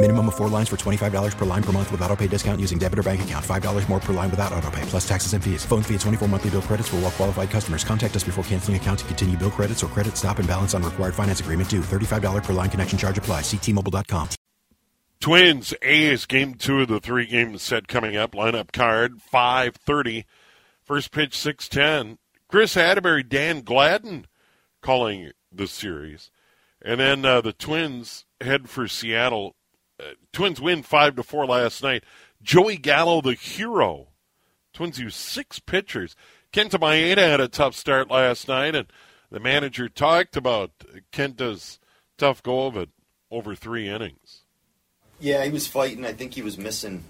Minimum of four lines for $25 per line per month with auto pay discount using debit or bank account. $5 more per line without auto pay, plus taxes and fees. Phone fee at 24 monthly bill credits for all well qualified customers. Contact us before canceling account to continue bill credits or credit stop and balance on required finance agreement due. $35 per line connection charge apply. Ctmobile.com. Twins A's game two of the three game set coming up. Lineup card 530. First pitch 610. Kris Atteberry, Dan Gladden calling the series. And then uh, the Twins head for Seattle Uh, Twins win five to four last night. Joey Gallo, the hero. Twins used six pitchers. Kenta Maeda had a tough start last night, and the manager talked about Kenta's tough go of it over three innings. Yeah, he was fighting. I think he was missing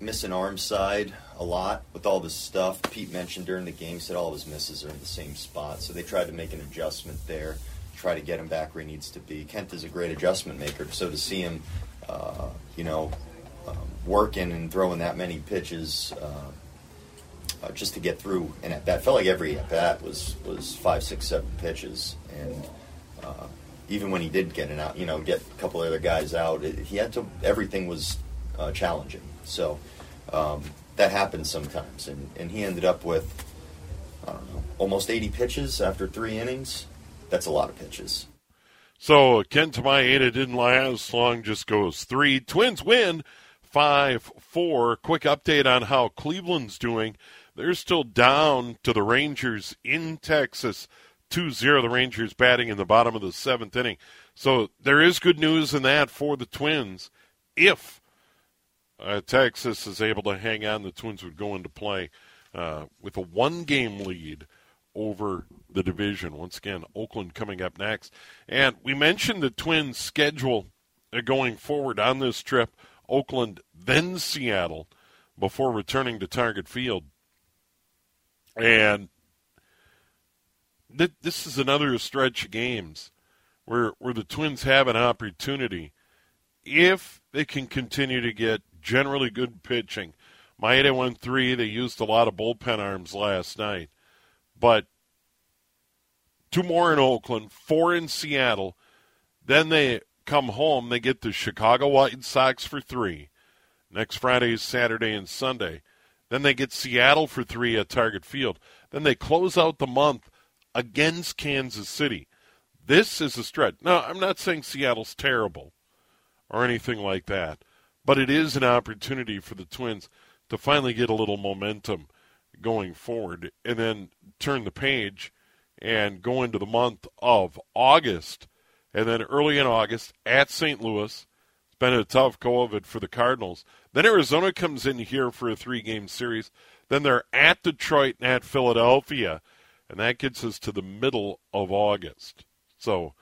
missing arm side a lot with all this stuff. Pete mentioned during the game said all of his misses are in the same spot, so they tried to make an adjustment there, try to get him back where he needs to be. Kent is a great adjustment maker, so to see him uh, you know, um, working and throwing that many pitches uh, uh, just to get through. And at that felt like every at bat was was five, six, seven pitches. And uh, even when he did get an out, you know, get a couple other guys out, it, he had to. Everything was uh, challenging. So um, that happens sometimes. And and he ended up with. I don't know, almost 80 pitches after three innings. That's a lot of pitches. So Kenta Maeda didn't last long, just goes three. Twins win 5 4. Quick update on how Cleveland's doing. They're still down to the Rangers in Texas 2 0. The Rangers batting in the bottom of the seventh inning. So there is good news in that for the Twins. If uh, Texas is able to hang on, the Twins would go into play uh, with a one game lead over the division. Once again, Oakland coming up next. And we mentioned the Twins' schedule uh, going forward on this trip Oakland, then Seattle, before returning to Target Field. And th- this is another stretch of games where, where the Twins have an opportunity if they can continue to get generally good pitching. Maeda went three. They used a lot of bullpen arms last night. But two more in Oakland, four in Seattle. Then they come home. They get the Chicago White Sox for three. Next Friday, is Saturday, and Sunday. Then they get Seattle for three at Target Field. Then they close out the month against Kansas City. This is a stretch. Now, I'm not saying Seattle's terrible or anything like that, but it is an opportunity for the Twins to finally get a little momentum going forward and then turn the page and go into the month of August. And then early in August at St. Louis, it's been a tough it for the Cardinals. Then Arizona comes in here for a three game series. Then they're at Detroit and at Philadelphia. And that gets us to the middle of August. So,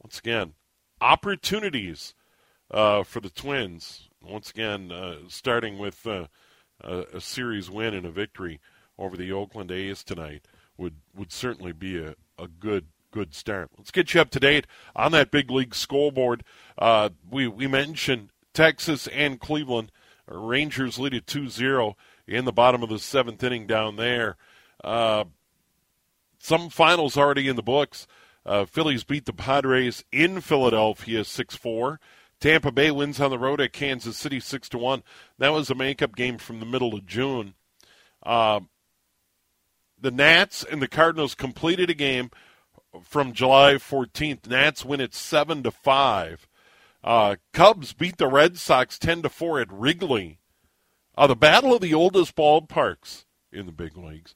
once again, opportunities uh, for the Twins. Once again, uh, starting with uh, a series win and a victory over the Oakland A's tonight would would certainly be a, a good good start. Let's get you up to date on that big league scoreboard. Uh, we we mentioned Texas and Cleveland. Rangers lead at 2-0 in the bottom of the seventh inning down there. Uh, some finals already in the books. Uh, Phillies beat the Padres in Philadelphia 6 4. Tampa Bay wins on the road at Kansas City 6 1. That was a makeup game from the middle of June. Uh, the Nats and the Cardinals completed a game from July 14th. Nats win it seven to five. Uh, Cubs beat the Red Sox ten to four at Wrigley. Uh, the battle of the oldest ballparks in the big leagues.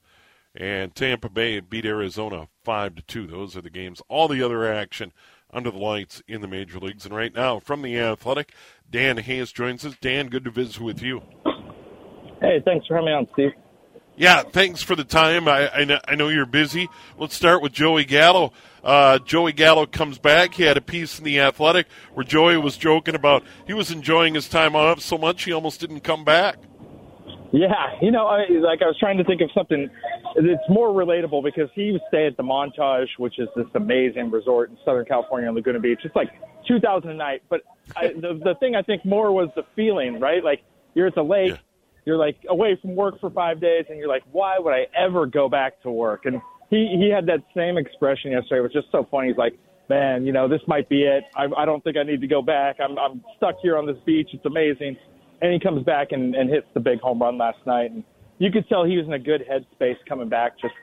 and Tampa Bay beat Arizona five to two. Those are the games. All the other action under the lights in the major leagues. And right now, from the Athletic, Dan Hayes joins us. Dan, good to visit with you. Hey, thanks for having me on, Steve. Yeah, thanks for the time. I, I, know, I know you're busy. Let's start with Joey Gallo. Uh, Joey Gallo comes back. He had a piece in the Athletic where Joey was joking about he was enjoying his time off so much he almost didn't come back. Yeah, you know, I, like I was trying to think of something that's more relatable because he would stay at the Montage, which is this amazing resort in Southern California on Laguna Beach. It's like 2000 a night, but I, the the thing I think more was the feeling, right? Like you're at the lake, yeah. You're like away from work for five days, and you're like, why would I ever go back to work? And he he had that same expression yesterday. It was just so funny. He's like, man, you know, this might be it. I, I don't think I need to go back. I'm I'm stuck here on this beach. It's amazing and he comes back and, and hits the big home run last night. And you could tell he was in a good headspace coming back. Just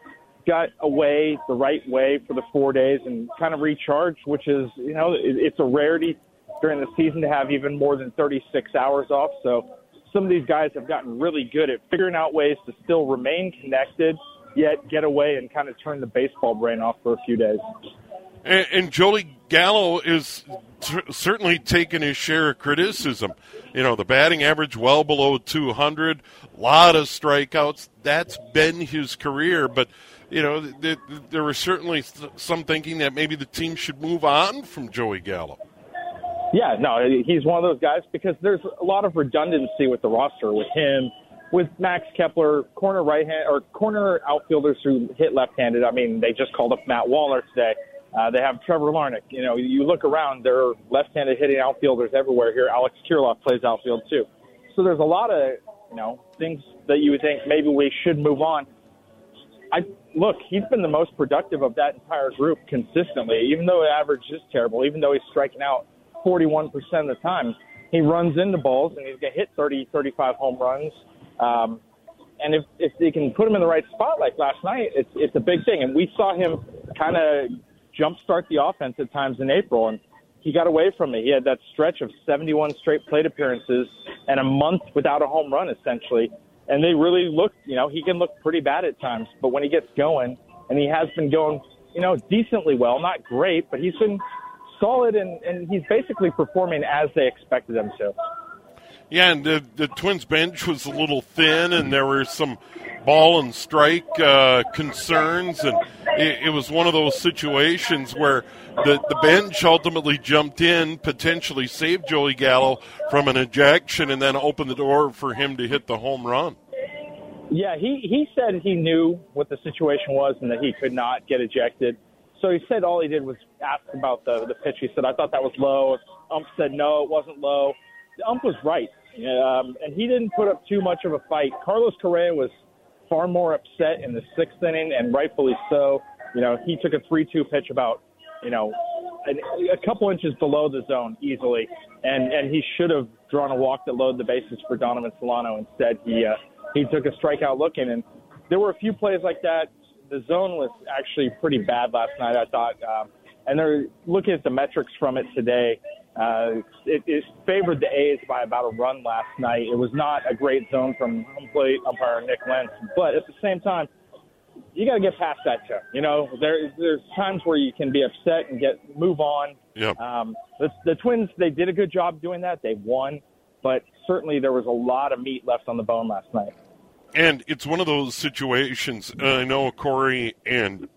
got away the right way for the four days and kind of recharged, which is you know it, it's a rarity during the season to have even more than 36 hours off. So some of these guys have gotten really good at figuring out ways to still remain connected, yet get away and kind of turn the baseball brain off for a few days. And, and Joey Gallo is certainly taking his share of criticism. You know, the batting average well below 200, a lot of strikeouts. That's been his career, but you know, th- th- there was certainly some thinking that maybe the team should move on from Joey Gallo. Yeah, no, he's one of those guys because there's a lot of redundancy with the roster with him, with Max Kepler, corner right hand or corner outfielders who hit left-handed. I mean, they just called up Matt Wallner today. Uh, they have Trevor Larnach. You know, you look around, there are left-handed hitting outfielders everywhere here. Alex Kirilloff plays outfield too. So there's a lot of, you know, things that you would think maybe we should move on. I look, he's been the most productive of that entire group consistently, even though the average is terrible, even though he's striking out 41% of the time. He runs into balls and he's going to hit 30, 35 home runs. Um, and if, if they can put him in the right spot like last night, it's, it's a big thing. And we saw him kind of jumpstart the offense at times in April, and he got away from it. He had that stretch of 71 straight plate appearances and a month without a home run, essentially. And they really look, you know, he can look pretty bad at times, but when he gets going, and he has been going, you know, decently well, not great, but he's been solid, and, and he's basically performing as they expected him to. Yeah, and the, the Twins bench was a little thin, and there were some ball and strike uh, concerns, and it, it, was one of those situations where the, the bench ultimately jumped in, potentially saved Joey Gallo from an ejection, and then opened the door for him to hit the home run. Yeah, he, he said he knew what the situation was and that he could not get ejected. So he said all he did was ask about the, the pitch. He said, I thought that was low. Ump said, no, it wasn't low. The ump was right. Um, and he didn't put up too much of a fight. Carlos Correa was far more upset in the sixth inning, and rightfully so. You know, he took a 3 2 pitch about, you know, a, a couple inches below the zone easily, and, and he should have drawn a walk that loaded the bases for Donovan Solano. Instead, he, uh, he took a strikeout looking, and there were a few plays like that. The zone was actually pretty bad last night, I thought. Um, and they're looking at the metrics from it today. Uh, it, it favored the A's by about a run last night. It was not a great zone from home plate umpire Nick Lentz, but at the same time, you got to get past that too. You know, there there's times where you can be upset and get move on. Yep. Um, the, the Twins they did a good job doing that. They won, but certainly there was a lot of meat left on the bone last night. And it's one of those situations. Uh, I know Corey and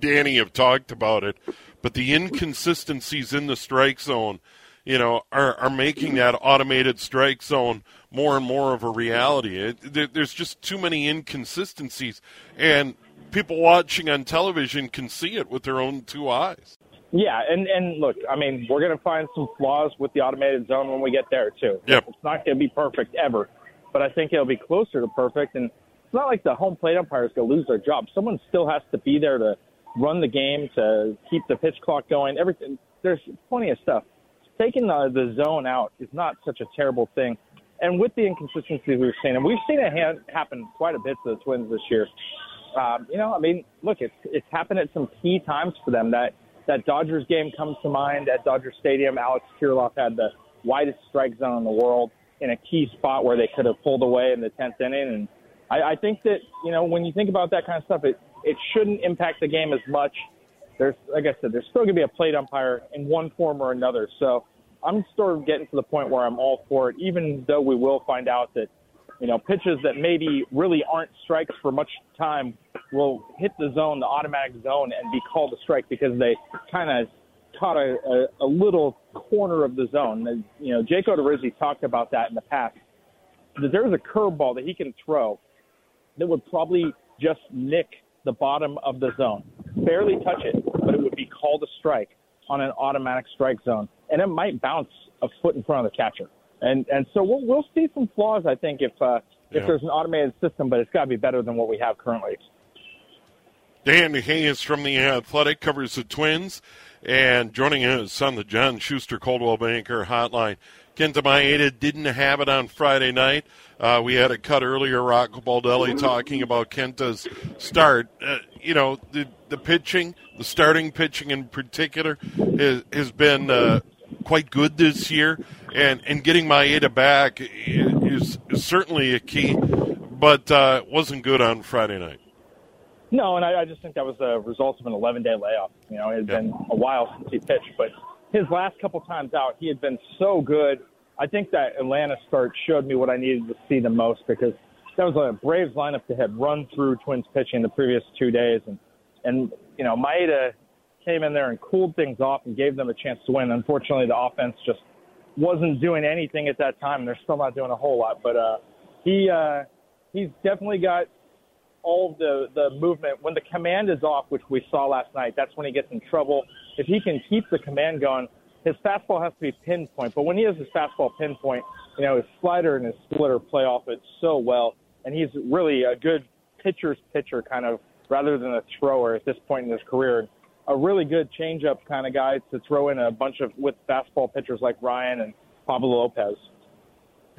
Danny have talked about it, but the inconsistencies in the strike zone, you know, are, are making that automated strike zone more and more of a reality. It, there, there's just too many inconsistencies, and people watching on television can see it with their own two eyes. Yeah, and and look, I mean, we're going to find some flaws with the automated zone when we get there too. Yep. It's not going to be perfect ever, but I think it'll be closer to perfect. And it's not like the home plate umpires going to lose their job. Someone still has to be there to run the game, to keep the pitch clock going. Everything there's plenty of stuff. Taking the, the zone out is not such a terrible thing. And with the inconsistencies we've seen, and we've seen it ha- happen quite a bit to the Twins this year. Um, you know, I mean, look, it's it's happened at some key times for them. That that Dodgers game comes to mind at Dodger Stadium. Alex Kirilloff had the widest strike zone in the world in a key spot where they could have pulled away in the tenth inning, and I, I think that you know when you think about that kind of stuff, it it shouldn't impact the game as much. There's like I said, there's still going to be a plate umpire in one form or another. So I'm sort of getting to the point where I'm all for it, even though we will find out that you know pitches that maybe really aren't strikes for much time will hit the zone, the automatic zone, and be called a strike because they kind of caught a, a, a little corner of the zone. You know, Jake Odorizzi talked about that in the past. That there's a curveball that he can throw that would probably just nick the bottom of the zone, barely touch it, but it would be called a strike on an automatic strike zone, and it might bounce a foot in front of the catcher. And and so we'll we'll see some flaws, I think, if uh, if Yeah. there's an automated system, but it's got to be better than what we have currently. Dan Hayes from the Athletic covers the Twins, and joining us on the John Schuster Coldwell Banker Hotline. Kenta Maeda didn't have it on Friday night. Uh, we had a cut earlier, Rocco Baldelli talking about Kenta's start. Uh, you know, the the pitching, the starting pitching in particular, has, has been uh, quite good this year, and and getting Maeda back is, is certainly a key, but uh, wasn't good on Friday night. No, and I, I just think that was a result of an 11 day layoff. You know, it had been a while since he pitched, but his last couple times out, he had been so good. I think that Atlanta start showed me what I needed to see the most because that was a Braves lineup that had run through Twins pitching the previous two days, and and you know Maeda came in there and cooled things off and gave them a chance to win. Unfortunately, the offense just wasn't doing anything at that time. And they're still not doing a whole lot, but uh, he uh, he's definitely got all the the movement. When the command is off, which we saw last night, that's when he gets in trouble. If he can keep the command going, his fastball has to be pinpoint. But when he has his fastball pinpoint, you know his slider and his splitter play off it so well, and he's really a good pitcher's pitcher kind of rather than a thrower at this point in his career. A really good changeup kind of guy to throw in a bunch of with fastball pitchers like Ryan and Pablo Lopez.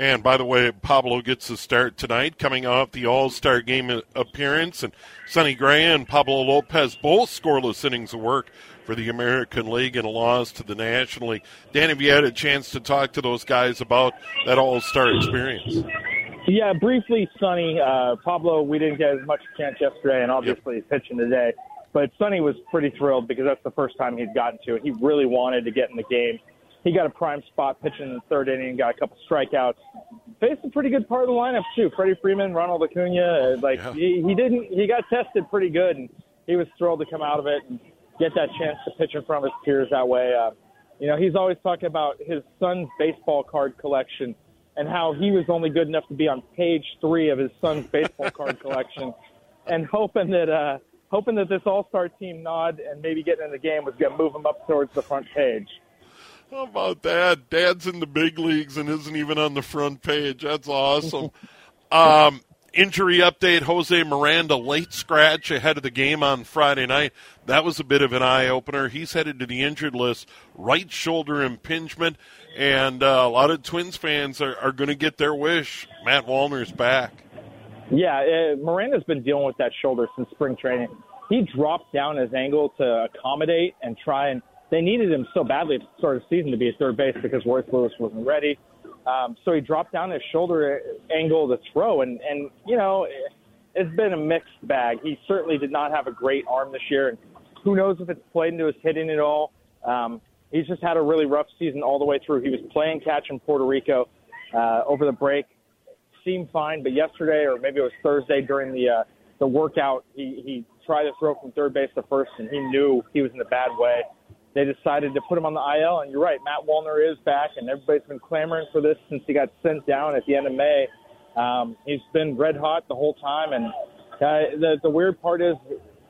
And by the way, Pablo gets the start tonight, coming off the All Star game appearance. And Sonny Gray and Pablo Lopez both scoreless innings of work for the American League and a loss to the National League. Dan, have you had a chance to talk to those guys about that All Star experience? Yeah, briefly, Sonny. Uh, Pablo, we didn't get as much chance yesterday, and obviously he's pitching today. But Sonny was pretty thrilled because that's the first time he'd gotten to it. He really wanted to get in the game. He got a prime spot pitching in the third inning, got a couple strikeouts. Faced a pretty good part of the lineup too. Freddie Freeman, Ronald Acuna. uh, Like Yeah. he, he didn't, he got tested pretty good, and he was thrilled to come out of it and get that chance to pitch in front of his peers that way. Uh, you know, he's always talking about his son's baseball card collection and how he was only good enough to be on page three of his son's baseball card collection, and hoping that uh, hoping that this All Star team nod and maybe getting in the game was going to move him up towards the front page. How about that? Dad's in the big leagues and isn't even on the front page. That's awesome. um, injury update Jose Miranda, late scratch ahead of the game on Friday night. That was a bit of an eye opener. He's headed to the injured list, right shoulder impingement. And uh, a lot of Twins fans are, are going to get their wish. Matt Wallner's back. Yeah, uh, Miranda's been dealing with that shoulder since spring training. He dropped down his angle to accommodate and try and. They needed him so badly the start the season to be at third base because Royce Lewis wasn't ready. Um, so he dropped down his shoulder angle to throw, and and you know, it's been a mixed bag. He certainly did not have a great arm this year, and who knows if it's played into his hitting at all. Um, he's just had a really rough season all the way through. He was playing catch in Puerto Rico uh, over the break, seemed fine, but yesterday or maybe it was Thursday during the uh, the workout, he he tried to throw from third base to first, and he knew he was in a bad way. They decided to put him on the IL, and you're right, Matt Wallner is back, and everybody's been clamoring for this since he got sent down at the end of May. Um, he's been red hot the whole time, and uh, the the weird part is,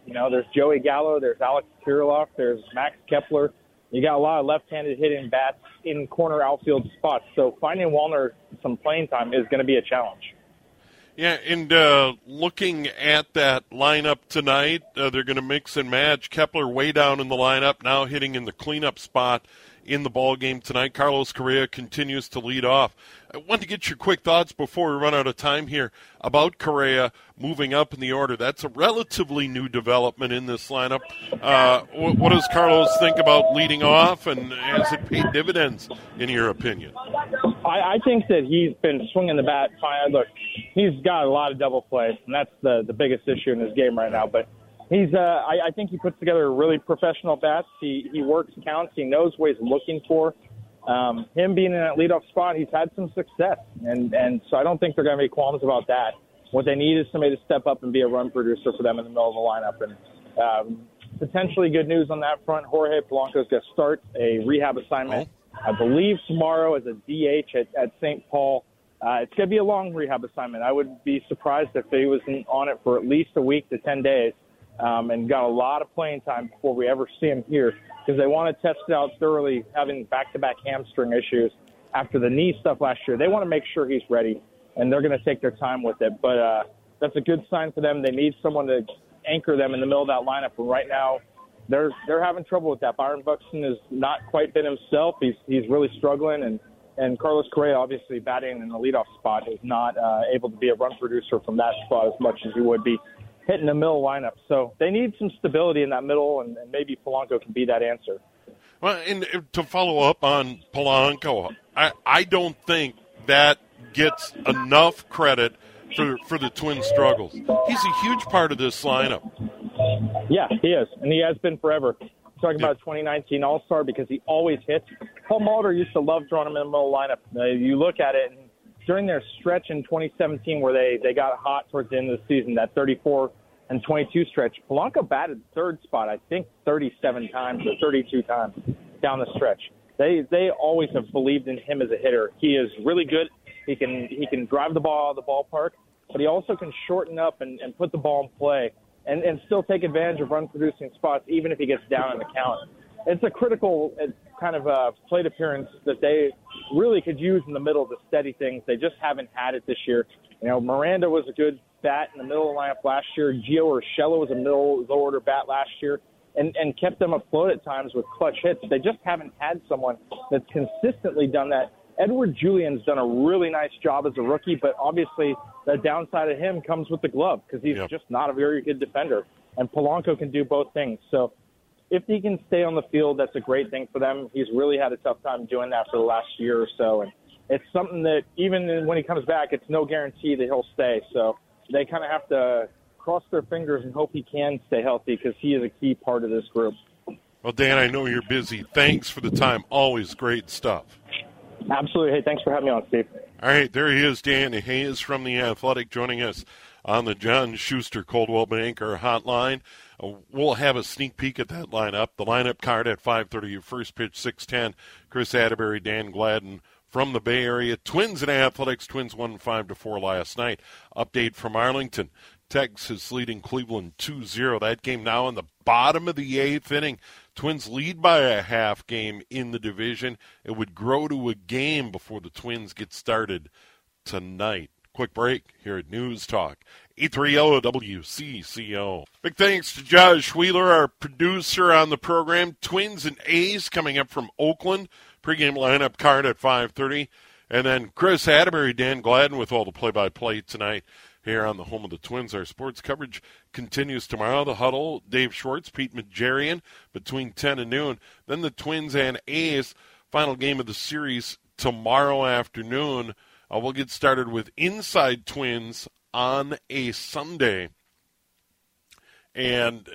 you know, there's Joey Gallo, there's Alex Kirilloff, there's Max Kepler. You got a lot of left-handed hitting bats in corner outfield spots, so finding Wallner some playing time is going to be a challenge. Yeah, and uh, looking at that lineup tonight, uh, they're going to mix and match. Kepler way down in the lineup, now hitting in the cleanup spot in the ball game tonight. Carlos Correa continues to lead off. I want to get your quick thoughts before we run out of time here about Correa moving up in the order. That's a relatively new development in this lineup. Uh, what, what does Carlos think about leading off, and has it paid dividends in your opinion? I, I think that he's been swinging the bat fine. Look, he's got a lot of double plays, and that's the the biggest issue in his game right now. But he's uh, I, I think he puts together a really professional bats. He he works counts. He knows what he's looking for. Um, him being in that leadoff spot, he's had some success, and and so I don't think they're going to be qualms about that. What they need is somebody to step up and be a run producer for them in the middle of the lineup, and um, potentially good news on that front. Jorge Polanco's going to start a rehab assignment, oh. I believe tomorrow as a DH at, at St. Paul. Uh, it's going to be a long rehab assignment. I would be surprised if he was on it for at least a week to 10 days um, and got a lot of playing time before we ever see him here because they want to test it out thoroughly, having back-to-back hamstring issues after the knee stuff last year. They want to make sure he's ready, and they're going to take their time with it. But uh, that's a good sign for them. They need someone to anchor them in the middle of that lineup. And right now, they're they're having trouble with that. Byron Buxton has not quite been himself. He's he's really struggling, and and Carlos Correa, obviously batting in the leadoff spot, is not uh, able to be a run producer from that spot as much as he would be hitting the middle lineup. So they need some stability in that middle, and, and maybe Polanco can be that answer. Well, and to follow up on Polanco, I, I don't think that gets enough credit for for the Twins' struggles. He's a huge part of this lineup. Yeah, he is, and he has been forever. I'm talking about 2019 All Star because he always hits. Paul Molitor used to love throwing him in the middle lineup. Uh, you look at it, and during their stretch in 2017 where they they got hot towards the end of the season, that 34 and 22 stretch, Polanco batted third spot, I think 37 times or 32 times down the stretch. They they always have believed in him as a hitter. He is really good. He can he can drive the ball out of the ballpark, but he also can shorten up and, and put the ball in play and, and still take advantage of run producing spots even if he gets down in the count. It's a critical uh, kind of uh, plate appearance that they really could use in the middle to steady things. They just haven't had it this year. You know, Miranda was a good bat in the middle of the lineup last year. Gio Urshela was a middle low order bat last year and, and kept them afloat at times with clutch hits. They just haven't had someone that's consistently done that. Edouard Julien's done a really nice job as a rookie, but obviously the downside of him comes with the glove because he's yep. just not a very good defender. And Polanco can do both things. So if he can stay on the field, that's a great thing for them. He's really had a tough time doing that for the last year or so. And it's something that even when he comes back, it's no guarantee that he'll stay. So they kind of have to cross their fingers and hope he can stay healthy because he is a key part of this group. Well, Dan, I know you're busy. Thanks for the time. Always great stuff. Absolutely. Hey, thanks for having me on, Steve. All right, there he is, Dan Hayes from The Athletic, joining us on the John Schuster Coldwell Banker Hotline. Uh, we'll have a sneak peek at that lineup. The lineup card at 5:30. Your First pitch 6:10. Kris Atteberry, Dan Gladden from the Bay Area. Twins and Athletics. Twins won five to four last night. Update from Arlington. Texas leading Cleveland 2-0. That game now in the bottom of the eighth inning. Twins lead by a half game in the division. It would grow to a game before the Twins get started tonight. Quick break here at News Talk. 830 WCCO. Big thanks to Josh Wheeler, our producer on the program. Twins and A's coming up from Oakland. Pregame lineup card at 5:30, and then Kris Atteberry, Dan Gladden with all the play-by-play tonight here on the home of the Twins. Our sports coverage continues tomorrow. The huddle, Dave Schwartz, Pete Najarian between 10 and noon. Then the Twins and A's final game of the series tomorrow afternoon. Uh, we'll get started with Inside Twins on a Sunday. And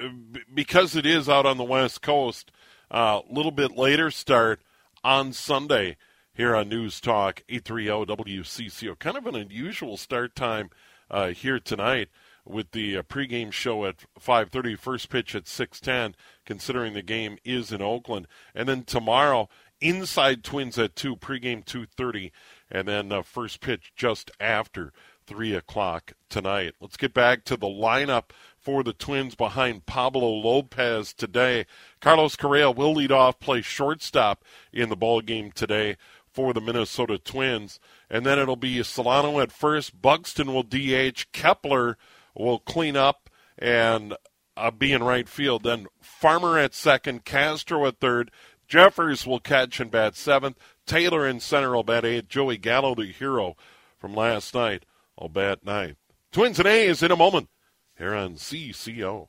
uh, because it is out on the West Coast, a uh, little bit later start on Sunday here on News Talk 830 WCCO. Kind of an unusual start time uh, here tonight with the uh, pregame show at 5:30, first pitch at 6:10, considering the game is in Oakland, and then tomorrow inside Twins at two, pregame 2:30, and then uh, first pitch just after three o'clock tonight. Let's get back to the lineup for the Twins behind Pablo Lopez today. Carlos Correa will lead off, play shortstop in the ball game today for the Minnesota Twins. And then it'll be Solano at first. Buxton will DH. Kepler will clean up and uh, be in right field. Then Farmer at second. Castro at third. Jeffers will catch and bat seventh. Taylor in center will bat eighth. Joey Gallo, the hero from last night, will bat ninth. Twins and A's in a moment here on CCO.